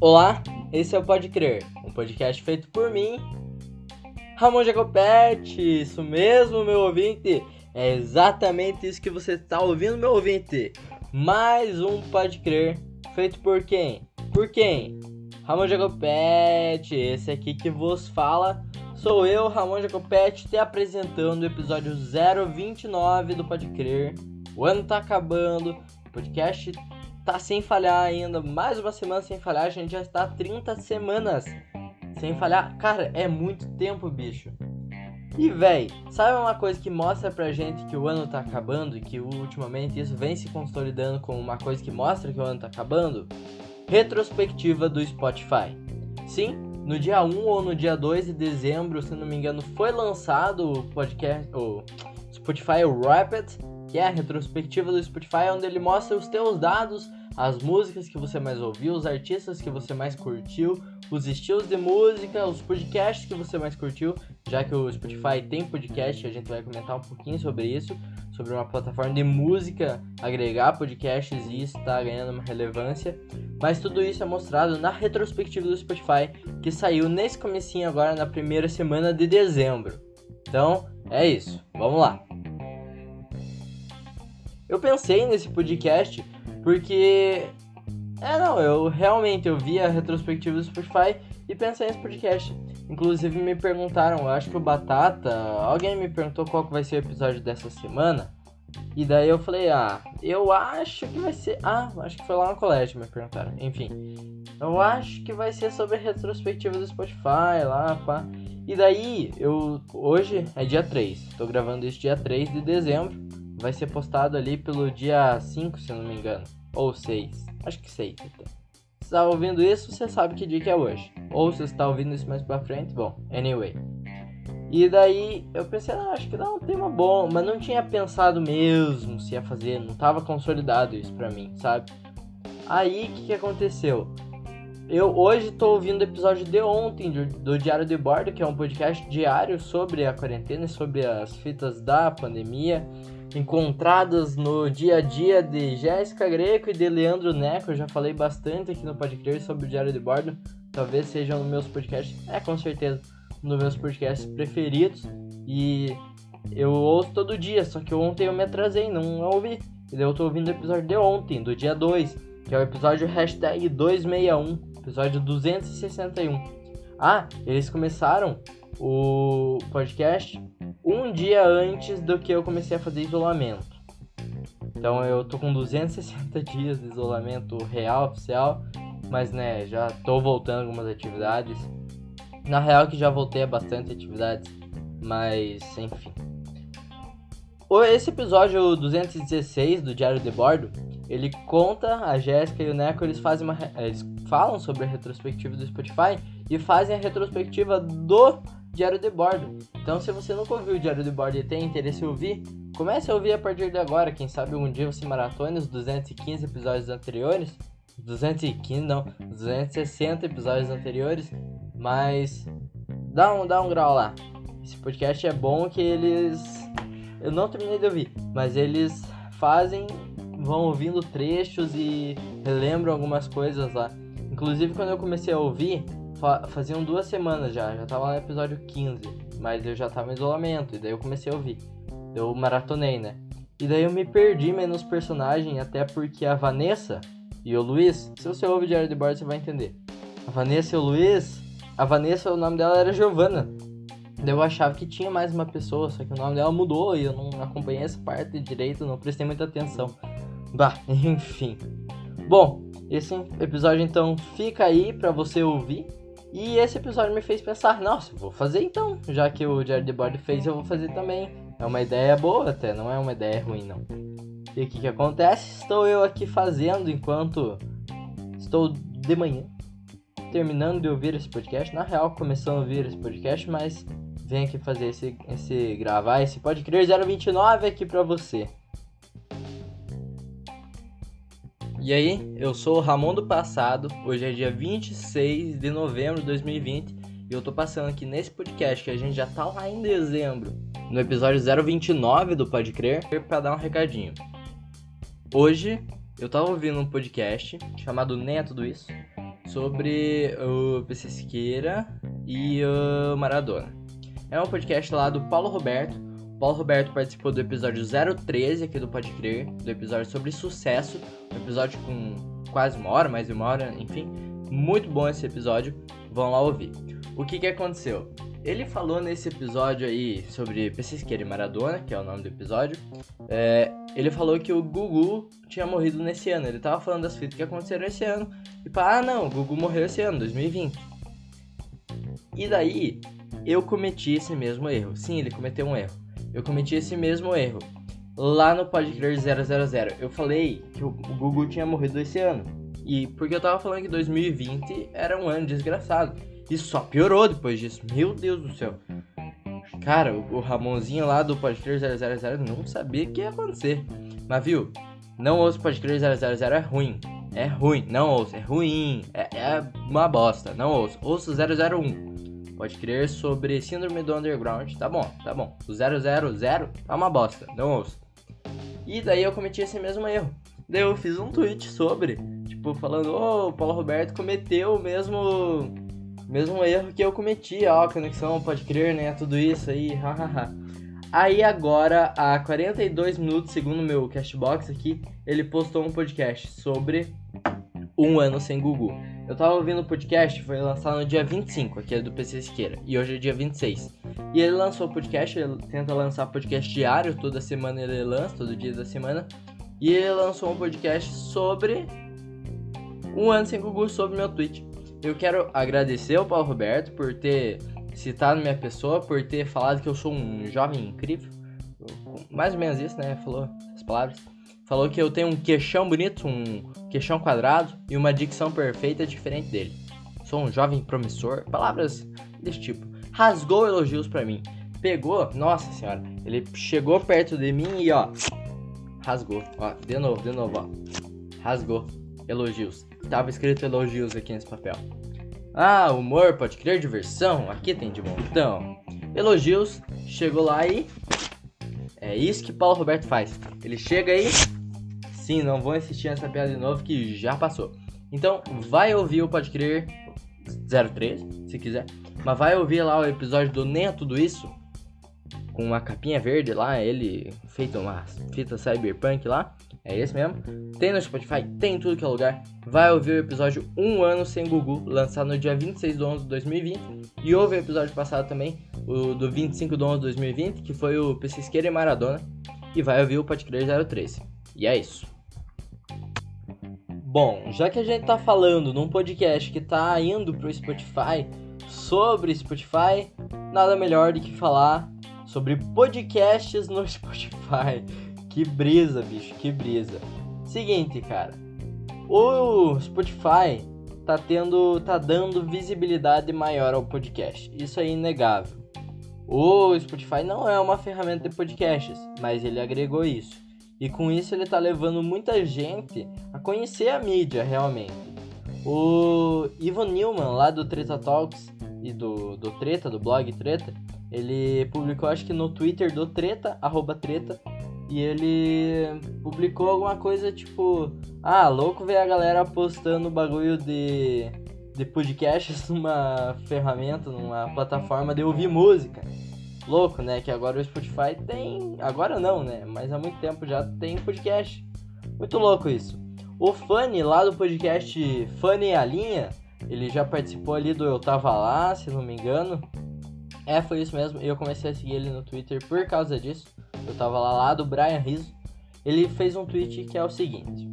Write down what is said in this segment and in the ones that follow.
Olá, esse é o Pode Crer, um podcast feito por mim, Ramon Jacopetti. Isso mesmo, meu ouvinte. É exatamente isso que você está ouvindo, meu ouvinte. Mais um Pode Crer, feito por quem? Por quem? Ramon Jacopetti, esse aqui que vos fala. Sou eu, Ramon Jacopetti, te apresentando o episódio 029 do Pode Crer. O ano tá acabando, o podcast tá sem falhar ainda. Mais uma semana sem falhar, a gente já está 30 semanas sem falhar. Cara, é muito tempo, bicho. E véi, sabe uma coisa que mostra pra gente que o ano tá acabando e que ultimamente isso vem se consolidando como uma coisa que mostra que o ano tá acabando? Retrospectiva do Spotify. Sim, no dia 1 ou no dia 2 de dezembro, se não me engano, foi lançado o podcast, o Spotify Rapid, que é a retrospectiva do Spotify, onde ele mostra os teus dados as músicas que você mais ouviu, os artistas que você mais curtiu, os estilos de música, os podcasts que você mais curtiu, já que o Spotify tem podcast, a gente vai comentar um pouquinho sobre isso, sobre uma plataforma de música agregar podcasts e está ganhando uma relevância. Mas tudo isso é mostrado na retrospectiva do Spotify que saiu nesse comecinho agora na primeira semana de dezembro. Então, é isso. Vamos lá. Eu pensei nesse podcast porque. É, não, eu realmente eu vi a retrospectiva do Spotify e pensei nesse podcast. Inclusive me perguntaram, eu acho que o Batata, alguém me perguntou qual que vai ser o episódio dessa semana. E daí eu falei, ah, eu acho que vai ser. Ah, acho que foi lá no colégio me perguntaram. Enfim. Eu acho que vai ser sobre a retrospectiva do Spotify lá, pá. E daí, eu. Hoje é dia 3. Tô gravando isso dia 3 de dezembro. Vai ser postado ali pelo dia 5, se não me engano. Ou 6. Acho que 6 então. Se está ouvindo isso, você sabe que dia que é hoje. Ou se está ouvindo isso mais pra frente, bom, anyway. E daí eu pensei, ah, acho que dá um tema bom, mas não tinha pensado mesmo se ia fazer, não tava consolidado isso pra mim, sabe? Aí o que, que aconteceu? Eu hoje tô ouvindo o episódio de ontem do, do Diário de Bordo, que é um podcast diário sobre a quarentena e sobre as fitas da pandemia encontradas no dia a dia de Jéssica Greco e de Leandro Neco. Eu já falei bastante aqui no podcast sobre o Diário de Bordo. Talvez sejam meus podcasts, é com certeza, um dos meus podcasts preferidos. E eu ouço todo dia, só que ontem eu me atrasei, não ouvi. E eu tô ouvindo o episódio de ontem, do dia 2, que é o episódio hashtag 261, episódio 261. Ah, eles começaram o podcast um dia antes do que eu comecei a fazer isolamento. Então eu tô com 260 dias de isolamento real, oficial, mas né, já tô voltando algumas atividades. Na real que já voltei a bastante atividades, mas enfim. Esse episódio 216 do Diário de Bordo, ele conta a Jéssica e o Neco, eles fazem uma eles falam sobre a retrospectiva do Spotify e fazem a retrospectiva do Diário de Bordo. Então, se você nunca ouviu o Diário de Bordo e tem interesse em ouvir, comece a ouvir a partir de agora. Quem sabe um dia você maratone os 215 episódios anteriores. 215 não, 260 episódios anteriores. Mas dá um, dá um grau lá. Esse podcast é bom que eles. Eu não terminei de ouvir, mas eles fazem, vão ouvindo trechos e relembram algumas coisas lá. Inclusive, quando eu comecei a ouvir, faziam duas semanas já, já tava no episódio 15, mas eu já tava em isolamento, e daí eu comecei a ouvir. Eu maratonei, né? E daí eu me perdi menos personagem, até porque a Vanessa e o Luiz, se você ouve Diário de Bordo, você vai entender. A Vanessa e o Luiz, a Vanessa, o nome dela era Giovana. Daí eu achava que tinha mais uma pessoa, só que o nome dela mudou e eu não acompanhei essa parte direito, não prestei muita atenção. Bah, enfim. Bom, esse episódio então fica aí para você ouvir. E esse episódio me fez pensar, nossa, vou fazer então, já que o Jared Board fez, eu vou fazer também. É uma ideia boa até, não é uma ideia ruim não. E o que, que acontece? Estou eu aqui fazendo enquanto estou de manhã, terminando de ouvir esse podcast. Na real, começando a ouvir esse podcast, mas venho aqui fazer esse, esse gravar esse Pode Crer 029 aqui pra você. E aí, eu sou o Ramon do Passado, hoje é dia 26 de novembro de 2020 e eu tô passando aqui nesse podcast que a gente já tá lá em dezembro, no episódio 029 do Pode Crer, pra dar um recadinho. Hoje eu tava ouvindo um podcast chamado Nem é Tudo Isso, sobre o PC Siqueira e o Maradona. É um podcast lá do Paulo Roberto. Paulo Roberto participou do episódio 013 aqui do Pode Crer, do episódio sobre sucesso, um episódio com quase uma hora, mais de uma hora, enfim. Muito bom esse episódio, vão lá ouvir. O que que aconteceu? Ele falou nesse episódio aí sobre PC e Maradona, que é o nome do episódio. É, ele falou que o Gugu tinha morrido nesse ano. Ele tava falando das fitas que aconteceram esse ano. E pá, ah não, o Gugu morreu esse ano, 2020. E daí, eu cometi esse mesmo erro. Sim, ele cometeu um erro. Eu cometi esse mesmo erro. Lá no Podcrer 000, eu falei que o Gugu tinha morrido esse ano. E porque eu tava falando que 2020 era um ano desgraçado. E só piorou depois disso. Meu Deus do céu. Cara, o Ramonzinho lá do Podcrer 000 não sabia o que ia acontecer. Mas viu, não ouço Podcrer 000 é ruim. É ruim, não ouço, é ruim. É, é uma bosta, não ouço. Ouço 001. Pode crer sobre Síndrome do Underground. Tá bom, tá bom. O 000 tá uma bosta, não ouço. E daí eu cometi esse mesmo erro. Daí eu fiz um tweet sobre, tipo, falando, ô, oh, o Paulo Roberto cometeu o mesmo mesmo erro que eu cometi, ó, conexão, pode crer, né? Tudo isso aí, hahaha. aí agora, há 42 minutos, segundo meu cashbox aqui, ele postou um podcast sobre um ano sem Google. Eu tava ouvindo o podcast, foi lançado no dia 25, aqui é do PC Siqueira, e hoje é dia 26. E ele lançou o podcast, ele tenta lançar podcast diário, toda semana ele lança, todo dia da semana. E ele lançou um podcast sobre um ano sem Google, sobre meu tweet. Eu quero agradecer ao Paulo Roberto por ter citado minha pessoa, por ter falado que eu sou um jovem incrível. Mais ou menos isso, né? Falou as palavras. Falou que eu tenho um queixão bonito, um queixão quadrado e uma dicção perfeita diferente dele. Sou um jovem promissor. Palavras desse tipo. Rasgou elogios para mim. Pegou, nossa senhora, ele chegou perto de mim e ó, rasgou. Ó, de novo, de novo, ó. Rasgou. Elogios. Tava escrito elogios aqui nesse papel. Ah, humor pode criar diversão. Aqui tem de montão. Elogios. Chegou lá e. É isso que Paulo Roberto faz. Ele chega aí. Sim, não vou insistir nessa piada de novo que já passou. Então, vai ouvir o Pode Crer 03, se quiser. Mas vai ouvir lá o episódio do Nem é Tudo Isso. Com uma capinha verde lá, ele feito uma fita cyberpunk lá. É esse mesmo. Tem no Spotify, tem em tudo que é lugar. Vai ouvir o episódio Um Ano Sem Gugu, lançado no dia 26 de 11 de 2020. E ouve o episódio passado também, o do 25 de 11 de 2020, que foi o Esquerda e Maradona. E vai ouvir o Podcast 013. E é isso. Bom, já que a gente tá falando num podcast que tá indo pro Spotify sobre Spotify, nada melhor do que falar sobre podcasts no Spotify. Que brisa, bicho, que brisa. Seguinte, cara. O Spotify tá tendo, tá dando visibilidade maior ao podcast. Isso é inegável. O Spotify não é uma ferramenta de podcasts, mas ele agregou isso. E com isso ele tá levando muita gente a conhecer a mídia realmente. O Ivan Newman, lá do Treta Talks e do, do Treta, do blog Treta, ele publicou acho que no Twitter do Treta, arroba Treta, e ele publicou alguma coisa tipo: Ah, louco ver a galera postando bagulho de, de podcasts numa ferramenta, numa plataforma de ouvir música. Louco, né? Que agora o Spotify tem. Agora não, né? Mas há muito tempo já tem podcast. Muito louco isso. O Fanny lá do podcast Fanny a Linha, ele já participou ali do Eu Tava Lá, se não me engano. É, foi isso mesmo. Eu comecei a seguir ele no Twitter por causa disso eu tava lá, lá do Brian Rizzo, ele fez um tweet que é o seguinte: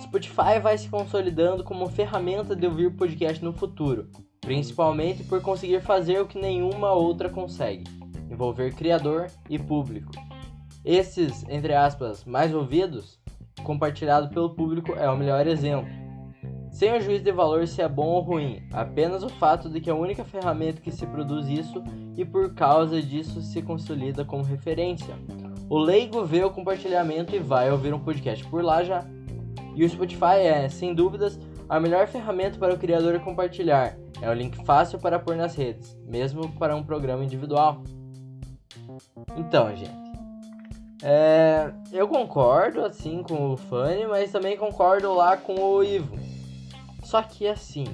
Spotify vai se consolidando como ferramenta de ouvir podcast no futuro, principalmente por conseguir fazer o que nenhuma outra consegue, envolver criador e público. Esses, entre aspas, mais ouvidos, compartilhado pelo público é o melhor exemplo. Sem o juízo de valor se é bom ou ruim, apenas o fato de que a única ferramenta que se produz isso e por causa disso se consolida como referência. O leigo vê o compartilhamento e vai ouvir um podcast por lá já. E o Spotify é, sem dúvidas, a melhor ferramenta para o criador compartilhar. É o link fácil para pôr nas redes, mesmo para um programa individual. Então, gente, é, eu concordo assim com o Fanny, mas também concordo lá com o Ivo. Só que assim,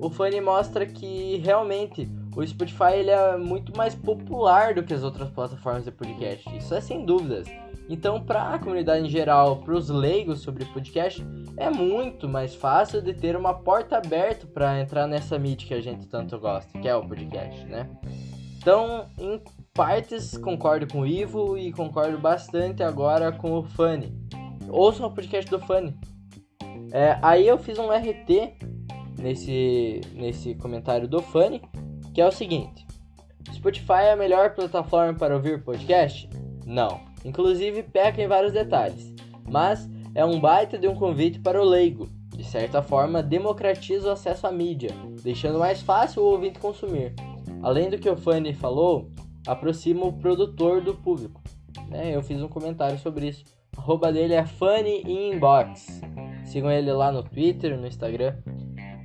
o Funny mostra que realmente o Spotify ele é muito mais popular do que as outras plataformas de podcast. Isso é sem dúvidas. Então, para a comunidade em geral, para os leigos sobre podcast, é muito mais fácil de ter uma porta aberta para entrar nessa mídia que a gente tanto gosta, que é o podcast, né? Então, partes, concordo com o Ivo e concordo bastante agora com o Fanny. Ouçam o podcast do Fanny. É, aí eu fiz um RT nesse, nesse comentário do Fanny, que é o seguinte: Spotify é a melhor plataforma para ouvir podcast? Não. Inclusive peca em vários detalhes, mas é um baita de um convite para o leigo. De certa forma, democratiza o acesso à mídia, deixando mais fácil o ouvinte consumir. Além do que o Fanny falou, aproxima o produtor do público. Né? Eu fiz um comentário sobre isso. A arroba dele é Funny Inbox. Sigam ele lá no Twitter, no Instagram.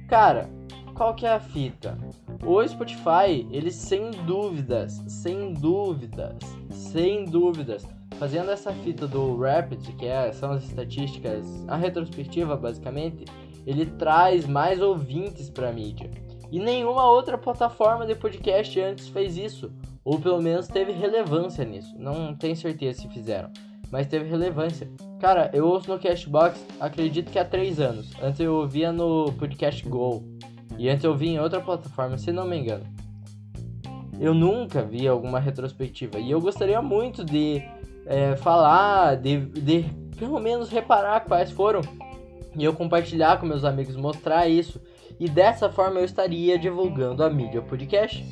Cara, qual que é a fita? O Spotify, ele sem dúvidas, sem dúvidas, sem dúvidas, fazendo essa fita do Rapid, que é, são as estatísticas, a retrospectiva basicamente, ele traz mais ouvintes para a mídia. E nenhuma outra plataforma de podcast antes fez isso, ou pelo menos teve relevância nisso. Não tenho certeza se fizeram, mas teve relevância. Cara, eu ouço no Cashbox, acredito que há três anos. Antes eu ouvia no Podcast Go. E antes eu ouvia em outra plataforma, se não me engano. Eu nunca vi alguma retrospectiva. E eu gostaria muito de é, falar, de, de pelo menos reparar quais foram. E eu compartilhar com meus amigos, mostrar isso. E dessa forma eu estaria divulgando a mídia podcast.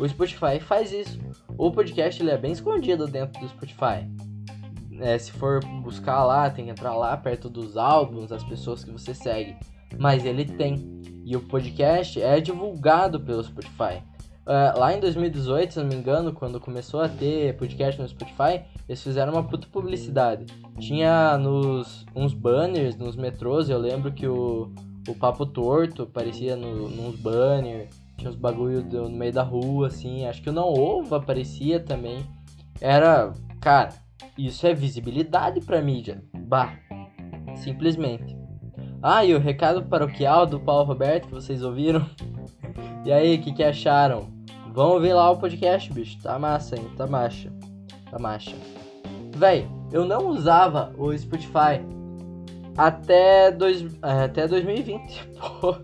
O Spotify faz isso. O podcast ele é bem escondido dentro do Spotify. É, se for buscar lá, tem que entrar lá perto dos álbuns, das pessoas que você segue. Mas ele tem. E o podcast é divulgado pelo Spotify. Uh, lá em 2018, se não me engano, quando começou a ter podcast no Spotify, eles fizeram uma puta publicidade. Tinha nos uns banners nos metrôs, eu lembro que o, o Papo Torto aparecia no, nos banners, tinha uns bagulho do, no meio da rua, assim. Acho que o Não Ovo aparecia também. Era, cara, isso é visibilidade pra mídia. Bah, simplesmente. Ah, e o recado paroquial do Paulo Roberto que vocês ouviram? E aí, o que, que acharam? Vão ver lá o podcast, bicho. Tá massa, hein? Tá macha. Tá macha. Véi, eu não usava o Spotify até, dois, é, até 2020, pô.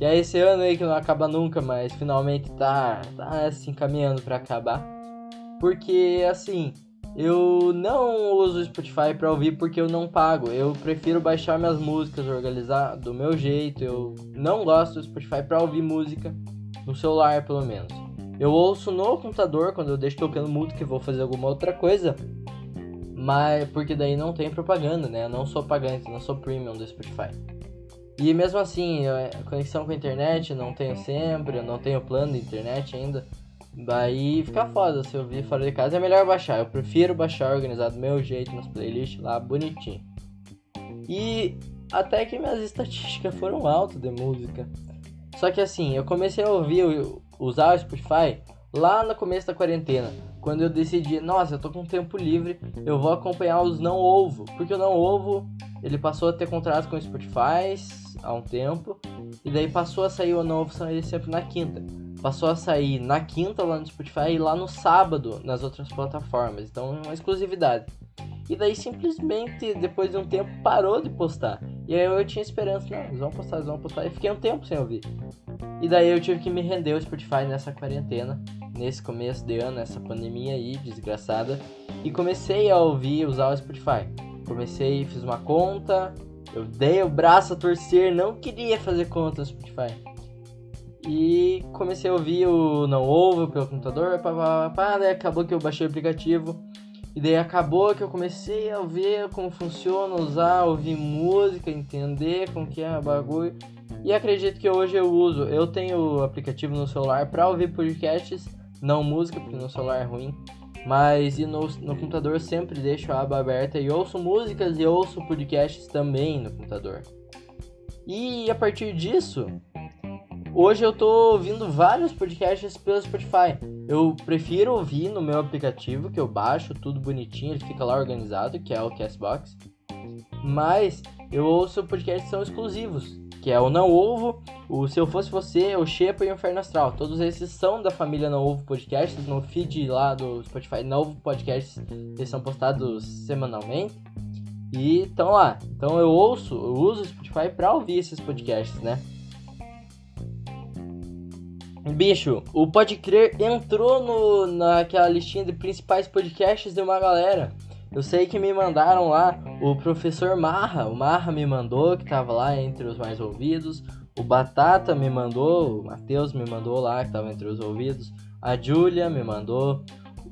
Que é esse ano aí que não acaba nunca, mas finalmente tá, tá assim, caminhando para acabar. Porque, assim, eu não uso o Spotify para ouvir porque eu não pago. Eu prefiro baixar minhas músicas, organizar do meu jeito. Eu não gosto do Spotify para ouvir música no celular, pelo menos. Eu ouço no computador quando eu deixo tocando música e vou fazer alguma outra coisa. Mas porque daí não tem propaganda, né? Eu não sou pagante, não sou premium do Spotify. E mesmo assim, conexão com a internet não tenho sempre, eu não tenho plano de internet ainda. Daí fica foda se eu vir fora de casa, é melhor baixar. Eu prefiro baixar organizado do meu jeito, nas playlists lá, bonitinho. E até que minhas estatísticas foram altas de música. Só que assim, eu comecei a ouvir, usar o Spotify lá no começo da quarentena. Quando eu decidi, nossa, eu tô com tempo livre, eu vou acompanhar os não ovo. Porque o não ovo, ele passou a ter contrato com o Spotify há um tempo. E daí passou a sair o não ovo, sair sempre na quinta. Passou a sair na quinta lá no Spotify e lá no sábado nas outras plataformas. Então é uma exclusividade. E daí simplesmente, depois de um tempo, parou de postar. E aí eu tinha esperança, não, eles vão postar, eles vão postar. E fiquei um tempo sem ouvir. E daí eu tive que me render ao Spotify nessa quarentena, nesse começo de ano, essa pandemia aí, desgraçada. E comecei a ouvir, usar o Spotify. Comecei, fiz uma conta, eu dei o braço a torcer, não queria fazer conta no Spotify. E comecei a ouvir o Não Ouve pelo computador, pá, pá, pá, daí acabou que eu baixei o aplicativo e daí acabou que eu comecei a ver como funciona, usar, ouvir música, entender como que é o bagulho. E acredito que hoje eu uso, eu tenho o aplicativo no celular para ouvir podcasts, não música, porque no celular é ruim. Mas e no, no computador eu sempre deixo a aba aberta e ouço músicas e ouço podcasts também no computador. E a partir disso, Hoje eu tô ouvindo vários podcasts pelo Spotify. Eu prefiro ouvir no meu aplicativo, que eu baixo tudo bonitinho, ele fica lá organizado, que é o Castbox. Mas eu ouço podcasts que são exclusivos. que é o Não Ovo, o Se Eu Fosse Você, o Shepa e o Inferno Astral. Todos esses são da família Não Ovo Podcasts, no feed lá do Spotify Não Ovo Podcasts, eles são postados semanalmente. E estão lá. Então eu ouço, eu uso o Spotify pra ouvir esses podcasts, né? Bicho, o Pode Crer entrou no, naquela listinha de principais podcasts de uma galera. Eu sei que me mandaram lá o professor Marra, o Marra me mandou, que tava lá entre os mais ouvidos. O Batata me mandou, o Matheus me mandou lá, que tava entre os ouvidos. A Júlia me mandou.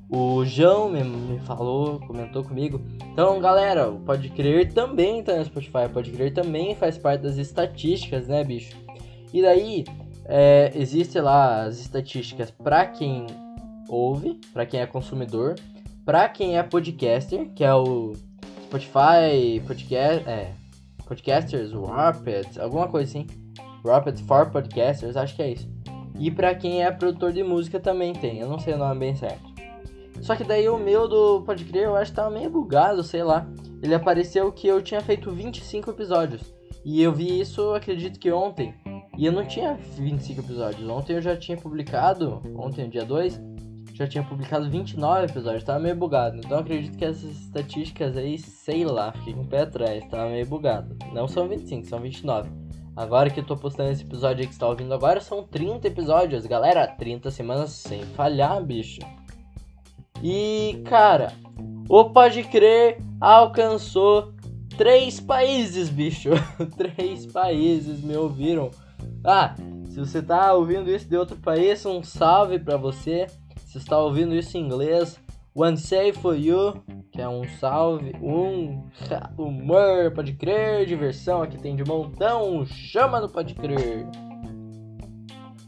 O João me, me falou, comentou comigo. Então, galera, Pode Crer também tá no Spotify. Pode Crer também faz parte das estatísticas, né, bicho? E daí, é, existe lá as estatísticas para quem ouve, para quem é consumidor Pra quem é podcaster, que é o Spotify, podcast, é, Podcasters, Rapid, alguma coisa assim. Rapid for Podcasters, acho que é isso. E pra quem é produtor de música também tem, eu não sei o nome bem certo. Só que daí o meu do Pode Crer, eu acho que tava meio bugado, sei lá. Ele apareceu que eu tinha feito 25 episódios. E eu vi isso, acredito que ontem. E eu não tinha 25 episódios. Ontem eu já tinha publicado, ontem, dia 2, já tinha publicado 29 episódios, tava meio bugado. Então acredito que essas estatísticas aí, sei lá, fiquei com o pé atrás, tava meio bugado. Não são 25, são 29. Agora que eu tô postando esse episódio aí que você tá ouvindo agora, são 30 episódios, galera. 30 semanas sem falhar, bicho. E, cara, o Pode Crer alcançou três países, bicho. três países me ouviram. Ah, se você tá ouvindo isso de outro país, um salve pra você. Se está ouvindo isso em inglês, One Save for You, que é um salve, um humor, pode crer, diversão, aqui tem de montão, chama no pode crer.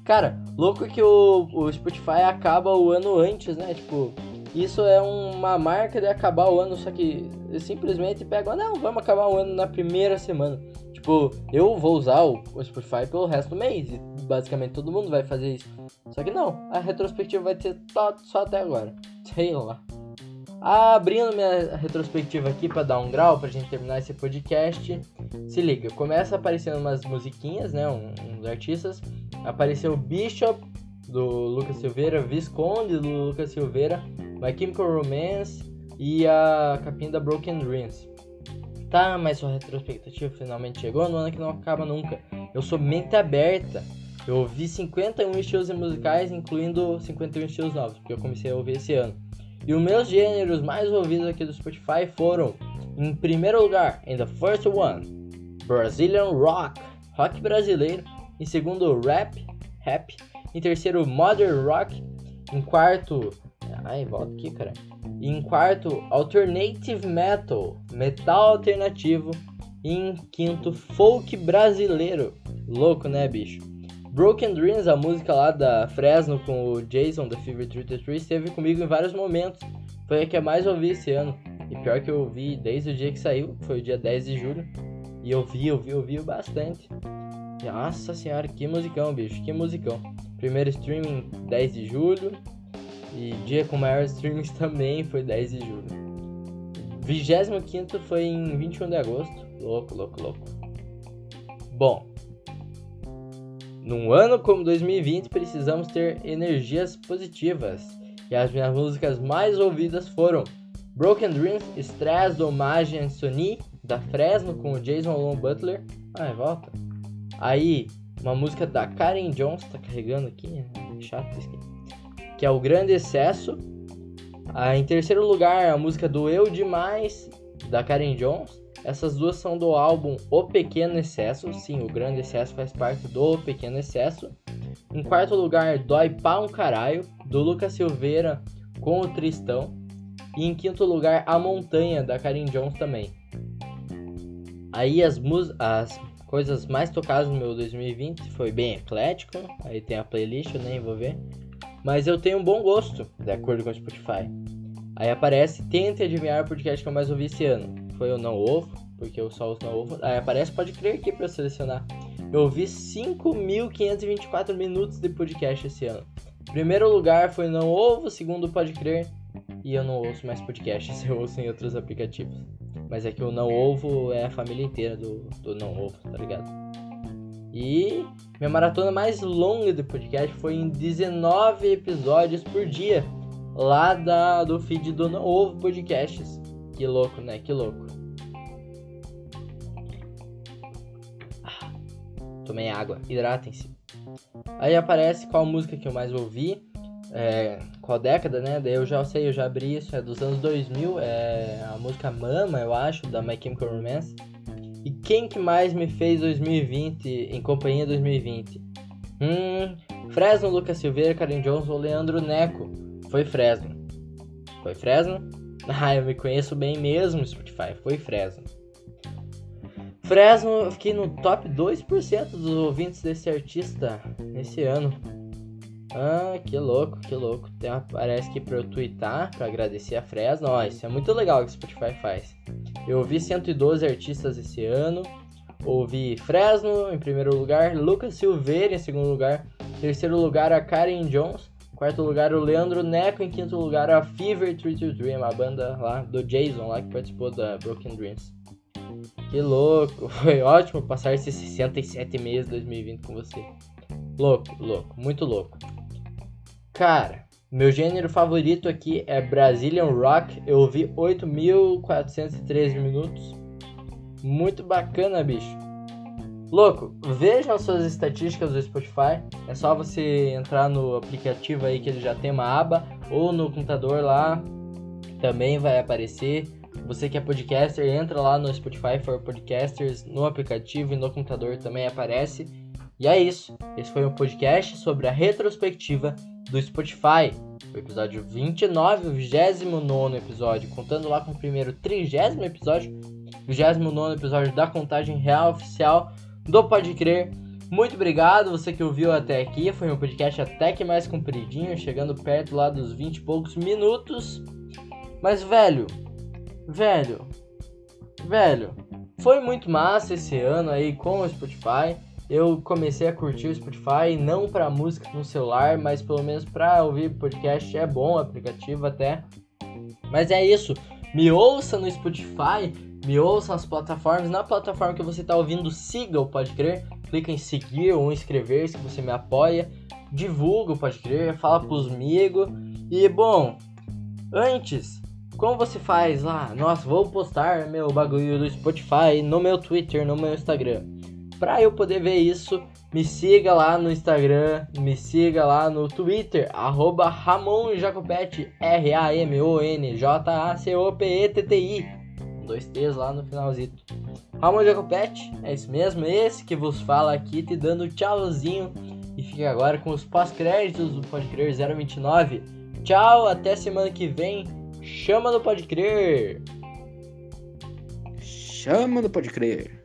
Cara, louco que o, o Spotify acaba o ano antes, né? Tipo, isso é uma marca de acabar o ano, só que simplesmente pega, não, vamos acabar o ano na primeira semana. Tipo, eu vou usar o, Spotify pelo resto do mês, e basicamente todo mundo vai fazer isso. Só que não, a retrospectiva vai ter só até agora. Sei lá. Abrindo minha retrospectiva aqui para dar um grau pra gente terminar esse podcast. Se liga, começa aparecendo umas musiquinhas, né? Uns artistas. Apareceu Bishop do Lucas Silveira, Visconde do Lucas Silveira, My Chemical Romance e a capinha da Broken Dreams. Tá, mas sua retrospectiva finalmente chegou no ano que não acaba nunca. Eu sou mente aberta. Eu ouvi 51 estilos musicais, incluindo 51 estilos novos, porque eu comecei a ouvir esse ano. E os meus gêneros mais ouvidos aqui do Spotify foram, em primeiro lugar, in the first one, Brazilian Rock, rock brasileiro. Em segundo, rap, rap. Em terceiro, modern rock. Em quarto, ai, volta aqui, cara. Em quarto, alternative metal, metal alternativo. E em quinto, folk brasileiro. Louco, né, bicho? Broken Dreams, a música lá da Fresno com o Jason da Fever 33, esteve comigo em vários momentos. Foi a que eu mais ouvi esse ano. E pior que eu ouvi desde o dia que saiu, foi o dia 10 de julho. E eu vi, eu vi, eu vi bastante. Nossa senhora, que musicão, bicho, que musicão. Primeiro streaming 10 de julho. E dia com maior streamings também foi 10 de julho. 25 foi em 21 de agosto. Louco, louco, louco. Bom, num ano como 2020, precisamos ter energias positivas. E as minhas músicas mais ouvidas foram Broken Dreams, Stress do Homage Sony, da Fresno com o Jason Long Butler. Ai, volta. Aí, uma música da Karen Jones, tá carregando aqui, né? chato isso aqui. Que é o Grande Excesso. Ah, em terceiro lugar, a música do Eu Demais, da Karen Jones. Essas duas são do álbum O Pequeno Excesso. Sim, o Grande Excesso faz parte do Pequeno Excesso. Em quarto lugar, Dói Pá um Caralho, do Lucas Silveira com o Tristão. E em quinto lugar, A Montanha, da Karen Jones também. Aí as, as coisas mais tocadas no meu 2020 foi bem eclético. Aí tem a playlist, eu nem vou ver. Mas eu tenho um bom gosto, de acordo com o Spotify. Aí aparece, tente adivinhar o podcast que eu mais ouvi esse ano foi o não ovo, porque eu só uso não ovo. Aí aparece, pode crer aqui para eu selecionar. Eu ouvi 5.524 minutos de podcast esse ano. Primeiro lugar foi não ovo, segundo pode crer. E eu não ouço mais podcasts, eu ouço em outros aplicativos. Mas é que o não ovo é a família inteira do, do não ovo, tá ligado? E minha maratona mais longa de podcast foi em 19 episódios por dia, lá da, do feed do Novo Podcasts. Que louco, né? Que louco. Ah, tomei água, hidratem-se. Aí aparece qual música que eu mais ouvi, é, qual década, né? Daí eu já sei, eu já abri isso, é dos anos 2000, é a música Mama, eu acho, da My Chemical Romance. E quem que mais me fez 2020 em companhia 2020? Hum, Fresno, Lucas Silveira, Karen Johnson Leandro Neco. Foi Fresno. Foi Fresno? Ah, eu me conheço bem mesmo, Spotify. Foi Fresno. Fresno, eu fiquei no top 2% dos ouvintes desse artista esse ano. Ah, que louco, que louco. Tem uma, parece que pra eu twittar, pra agradecer a Fresno. Ó, isso é muito legal que o Spotify faz. Eu ouvi 112 artistas esse ano. Ouvi Fresno em primeiro lugar, Lucas Silveira em segundo lugar, terceiro lugar a Karen Jones, quarto lugar o Leandro Neco, em quinto lugar a Fever 323, uma banda lá do Jason lá que participou da Broken Dreams. Que louco, foi ótimo passar esses 67 meses de 2020 com você. Louco, louco, muito louco. Cara, meu gênero favorito aqui é Brazilian Rock. Eu ouvi 8.413 minutos. Muito bacana, bicho. Louco, vejam as suas estatísticas do Spotify. É só você entrar no aplicativo aí que ele já tem uma aba ou no computador lá também vai aparecer. Você que é podcaster, entra lá no Spotify for Podcasters, no aplicativo e no computador também aparece. E é isso. Esse foi um podcast sobre a retrospectiva do Spotify. O episódio 29, o 29 episódio, contando lá com o primeiro 30 episódio, 29 episódio da contagem real oficial do Pode Crer. Muito obrigado você que ouviu até aqui. Foi um podcast até que mais compridinho, chegando perto lá dos 20 e poucos minutos. Mas, velho, velho, velho, foi muito massa esse ano aí com o Spotify eu comecei a curtir o Spotify, não para música no celular, mas pelo menos para ouvir podcast é bom aplicativo até. Mas é isso, me ouça no Spotify, me ouça nas plataformas, na plataforma que você está ouvindo, siga o Pode Crer, clica em seguir ou inscrever se você me apoia, divulga o Pode Crer, fala pros amigos. E bom, antes, como você faz lá? Nossa, vou postar meu bagulho do Spotify no meu Twitter, no meu Instagram. Para eu poder ver isso, me siga lá no Instagram, me siga lá no Twitter, arroba Ramon Jacopetti, R-A-M-O-N-J-A-C-O-P-E-T-T-I. Dois T's lá no finalzinho. Ramon Jacopetti, é isso mesmo, esse que vos fala aqui, te dando tchauzinho. E fica agora com os pós-créditos do Pode Crer 029. Tchau, até semana que vem. Chama do Pode Crer. Chama do Pode Crer.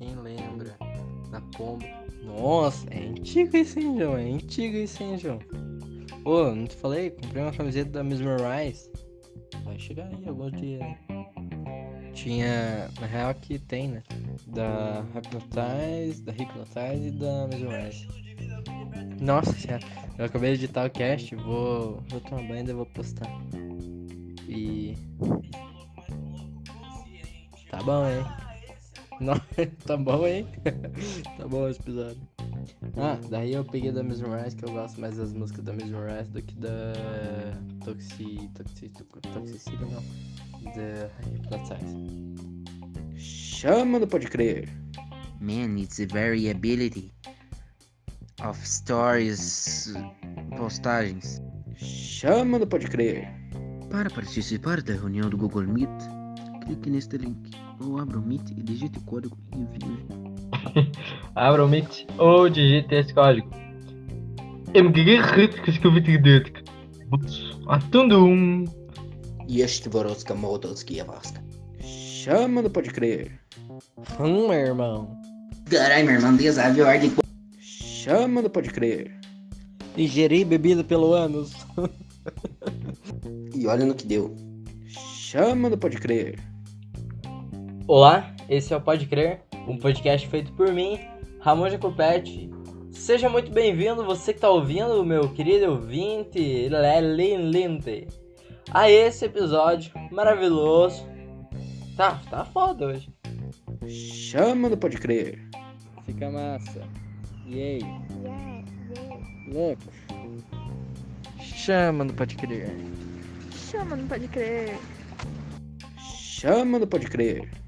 Quem lembra da pomba? Nossa, é antigo esse, hein, João? É antigo esse, hein, João? Pô, não te falei? Comprei uma camiseta da Mesmerize. Vai chegar aí algum dia? Tinha, na real que tem, né? Da Hypnotize, da Hypnotize e da Mesmerize. Nossa senhora, eu acabei de editar o cast, vou, vou tomar banho e vou postar. E. Tá bom, hein? Não, tá bom, hein? tá bom esse episódio. Ah, daí eu peguei da Mesmerize, que eu gosto mais das músicas da Mesmerize do que da Toxi... Toxi... Toxicity, não. Da Hypnotize. Chama do Pode Crer. Man, it's a variability of stories, postagens. Chama do Pode Crer. Para participar da reunião do Google Meet, clique neste link ou abra o Meet e digite o código e envie. Abra o Meet ou digite esse código. Atundum. Este Voroska Modolski Yavaska. Chama do Pode Crer. Hum, meu irmão. Caralho, meu irmão, desave a ordem. Chama do Pode Crer. Ingerir bebida pelo ânus. E olha no que deu. Chama do Pode Crer. Olá, esse é o Pode Crer, um podcast feito por mim, Ramon Jacopete. Seja muito bem-vindo, você que está ouvindo, meu querido ouvinte, lelinte, a esse episódio maravilhoso. Tá, tá foda hoje. Chama no Pode Crer. Fica massa. E aí? Louco. Chama, não pode crer. Chama, não pode crer. Chama no Pode Crer.